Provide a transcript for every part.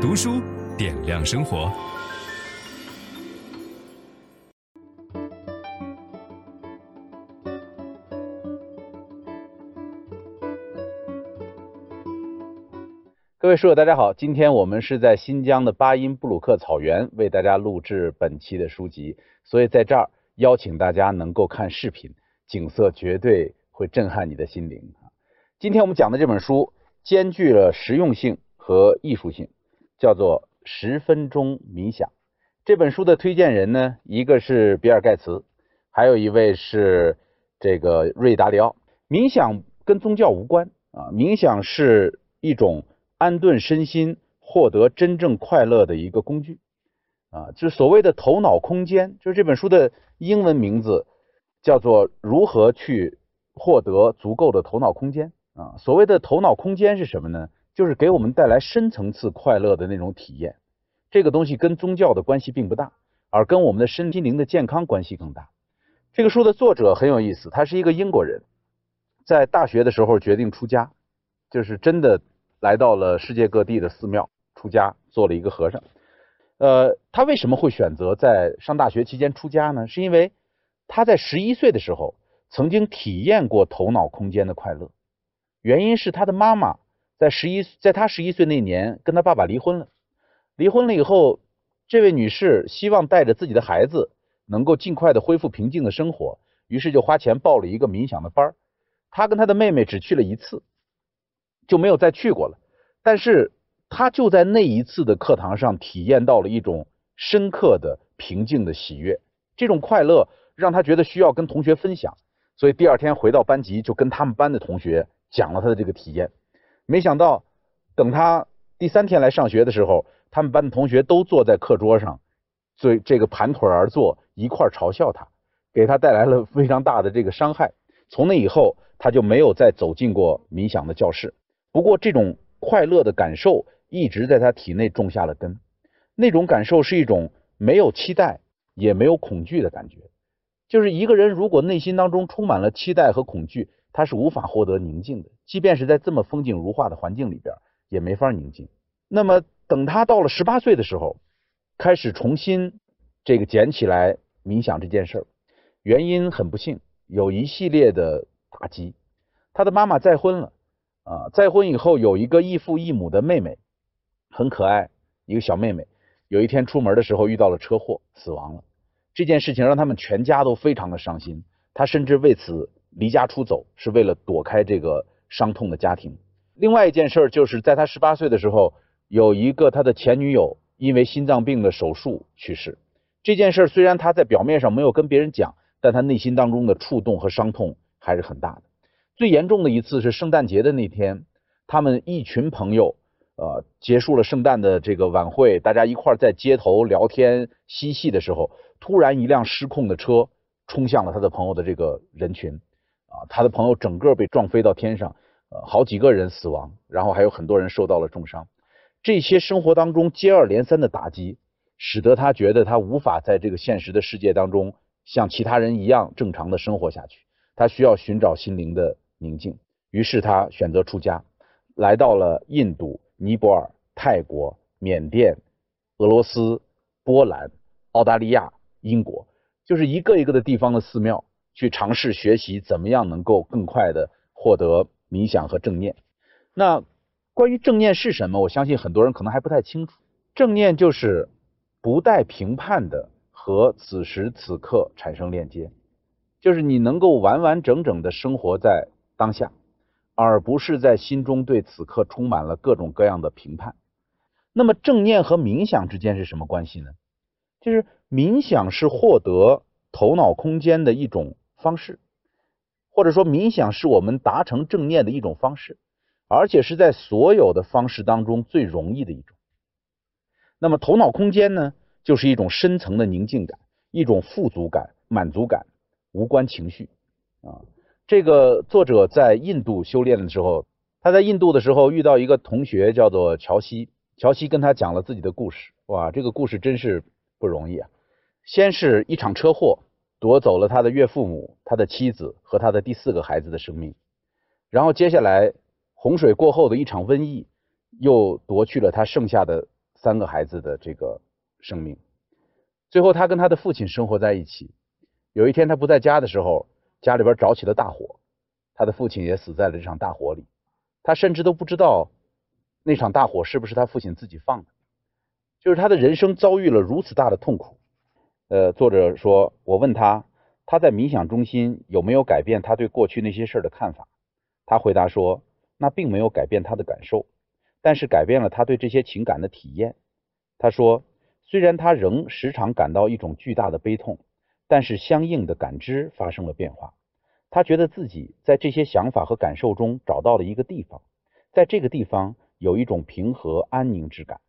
读书点亮生活。各位书友，大家好，今天我们是在新疆的巴音布鲁克草原为大家录制本期的书籍，所以在这儿邀请大家能够看视频，景色绝对会震撼你的心灵。今天我们讲的这本书兼具了实用性和艺术性，叫做《十分钟冥想》。这本书的推荐人呢，一个是比尔盖茨，还有一位是这个瑞达利奥。冥想跟宗教无关啊，冥想是一种。安顿身心、获得真正快乐的一个工具啊，就是所谓的头脑空间。就是这本书的英文名字叫做《如何去获得足够的头脑空间》啊。所谓的头脑空间是什么呢？就是给我们带来深层次快乐的那种体验。这个东西跟宗教的关系并不大，而跟我们的身心灵的健康关系更大。这个书的作者很有意思，他是一个英国人，在大学的时候决定出家，就是真的。来到了世界各地的寺庙出家，做了一个和尚。呃，他为什么会选择在上大学期间出家呢？是因为他在十一岁的时候曾经体验过头脑空间的快乐。原因是他的妈妈在十一，在他十一岁那年跟他爸爸离婚了。离婚了以后，这位女士希望带着自己的孩子能够尽快的恢复平静的生活，于是就花钱报了一个冥想的班。她跟她的妹妹只去了一次。就没有再去过了，但是她就在那一次的课堂上体验到了一种深刻的平静的喜悦，这种快乐让她觉得需要跟同学分享，所以第二天回到班级就跟他们班的同学讲了他的这个体验。没想到等他第三天来上学的时候，他们班的同学都坐在课桌上，所以这个盘腿而坐，一块嘲笑他，给他带来了非常大的这个伤害。从那以后，他就没有再走进过冥想的教室。不过，这种快乐的感受一直在他体内种下了根。那种感受是一种没有期待也没有恐惧的感觉。就是一个人如果内心当中充满了期待和恐惧，他是无法获得宁静的。即便是在这么风景如画的环境里边，也没法宁静。那么，等他到了十八岁的时候，开始重新这个捡起来冥想这件事儿，原因很不幸，有一系列的打击。他的妈妈再婚了。啊，再婚以后有一个异父异母的妹妹，很可爱，一个小妹妹。有一天出门的时候遇到了车祸，死亡了。这件事情让他们全家都非常的伤心。他甚至为此离家出走，是为了躲开这个伤痛的家庭。另外一件事儿就是在他十八岁的时候，有一个他的前女友因为心脏病的手术去世。这件事虽然他在表面上没有跟别人讲，但他内心当中的触动和伤痛还是很大的。最严重的一次是圣诞节的那天，他们一群朋友，呃，结束了圣诞的这个晚会，大家一块儿在街头聊天嬉戏的时候，突然一辆失控的车冲向了他的朋友的这个人群，啊，他的朋友整个被撞飞到天上，呃，好几个人死亡，然后还有很多人受到了重伤。这些生活当中接二连三的打击，使得他觉得他无法在这个现实的世界当中像其他人一样正常的生活下去，他需要寻找心灵的。宁静，于是他选择出家，来到了印度、尼泊尔、泰国、缅甸、俄罗斯、波兰、澳大利亚、英国，就是一个一个的地方的寺庙，去尝试学习怎么样能够更快的获得冥想和正念。那关于正念是什么？我相信很多人可能还不太清楚。正念就是不带评判的和此时此刻产生链接，就是你能够完完整整的生活在。当下，而不是在心中对此刻充满了各种各样的评判。那么正念和冥想之间是什么关系呢？就是冥想是获得头脑空间的一种方式，或者说冥想是我们达成正念的一种方式，而且是在所有的方式当中最容易的一种。那么头脑空间呢，就是一种深层的宁静感，一种富足感、满足感，无关情绪啊。这个作者在印度修炼的时候，他在印度的时候遇到一个同学叫做乔西，乔西跟他讲了自己的故事。哇，这个故事真是不容易啊！先是一场车祸夺走了他的岳父母、他的妻子和他的第四个孩子的生命，然后接下来洪水过后的一场瘟疫又夺去了他剩下的三个孩子的这个生命。最后，他跟他的父亲生活在一起。有一天他不在家的时候，家里边着起了大火，他的父亲也死在了这场大火里。他甚至都不知道那场大火是不是他父亲自己放的。就是他的人生遭遇了如此大的痛苦。呃，作者说，我问他，他在冥想中心有没有改变他对过去那些事儿的看法？他回答说，那并没有改变他的感受，但是改变了他对这些情感的体验。他说，虽然他仍时常感到一种巨大的悲痛，但是相应的感知发生了变化。他觉得自己在这些想法和感受中找到了一个地方，在这个地方有一种平和安宁之感。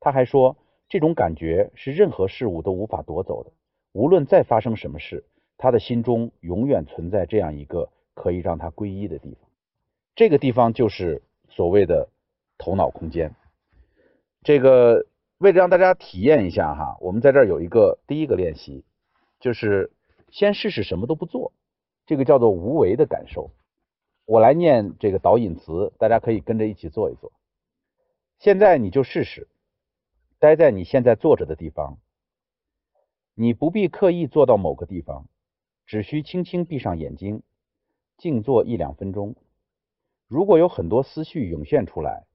他还说，这种感觉是任何事物都无法夺走的。无论再发生什么事，他的心中永远存在这样一个可以让他归依的地方。这个地方就是所谓的头脑空间。这个为了让大家体验一下哈，我们在这儿有一个第一个练习，就是先试试什么都不做，这个叫做无为的感受。我来念这个导引词，大家可以跟着一起做一做。现在你就试试。待在你现在坐着的地方，你不必刻意坐到某个地方，只需轻轻闭上眼睛，静坐一两分钟。如果有很多思绪涌现出来，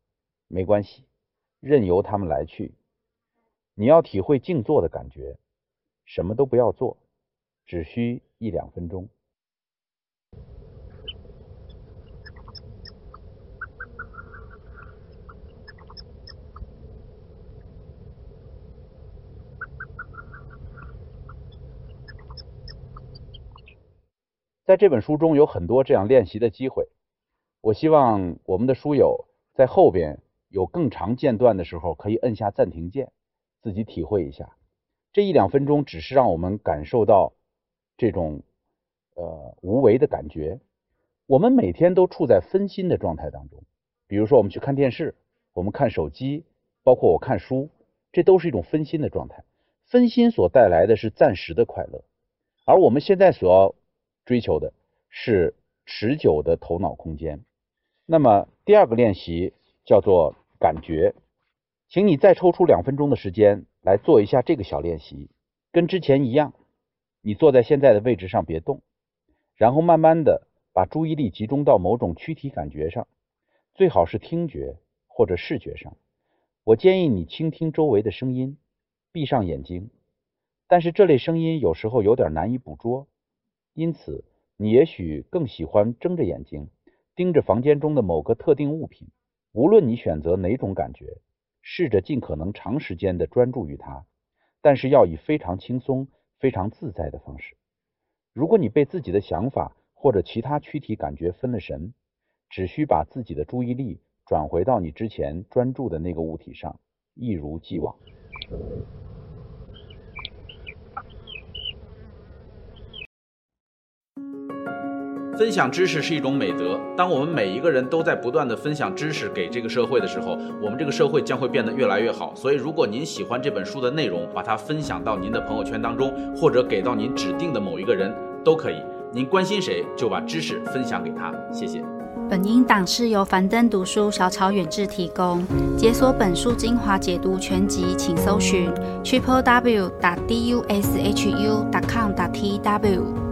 没关系，任由他们来去。你要体会静坐的感觉，什么都不要做，只需一两分钟。在这本书中有很多这样练习的机会，我希望我们的书友在后边有更长间断的时候，可以按下暂停键，自己体会一下。这一两分钟只是让我们感受到这种呃无为的感觉。我们每天都处在分心的状态当中，比如说我们去看电视，我们看手机，包括我看书，这都是一种分心的状态。分心所带来的是暂时的快乐，而我们现在所要追求的是持久的头脑空间。那么第二个练习叫做感觉，请你再抽出两分钟的时间来做一下这个小练习，跟之前一样，你坐在现在的位置上别动，然后慢慢的把注意力集中到某种躯体感觉上，最好是听觉或者视觉上。我建议你倾听周围的声音，闭上眼睛，但是这类声音有时候有点难以捕捉。因此，你也许更喜欢睁着眼睛盯着房间中的某个特定物品。无论你选择哪种感觉，试着尽可能长时间的专注于它，但是要以非常轻松、非常自在的方式。如果你被自己的想法或者其他躯体感觉分了神，只需把自己的注意力转回到你之前专注的那个物体上，一如既往。分享知识是一种美德。当我们每一个人都在不断地分享知识给这个社会的时候，我们这个社会将会变得越来越好。所以，如果您喜欢这本书的内容，把它分享到您的朋友圈当中，或者给到您指定的某一个人都可以。您关心谁，就把知识分享给他。谢谢。本音档是由樊登读书小草远志提供。解锁本书精华解读全集，请搜寻 triple w 打 d u s h u 打 com 打 t w。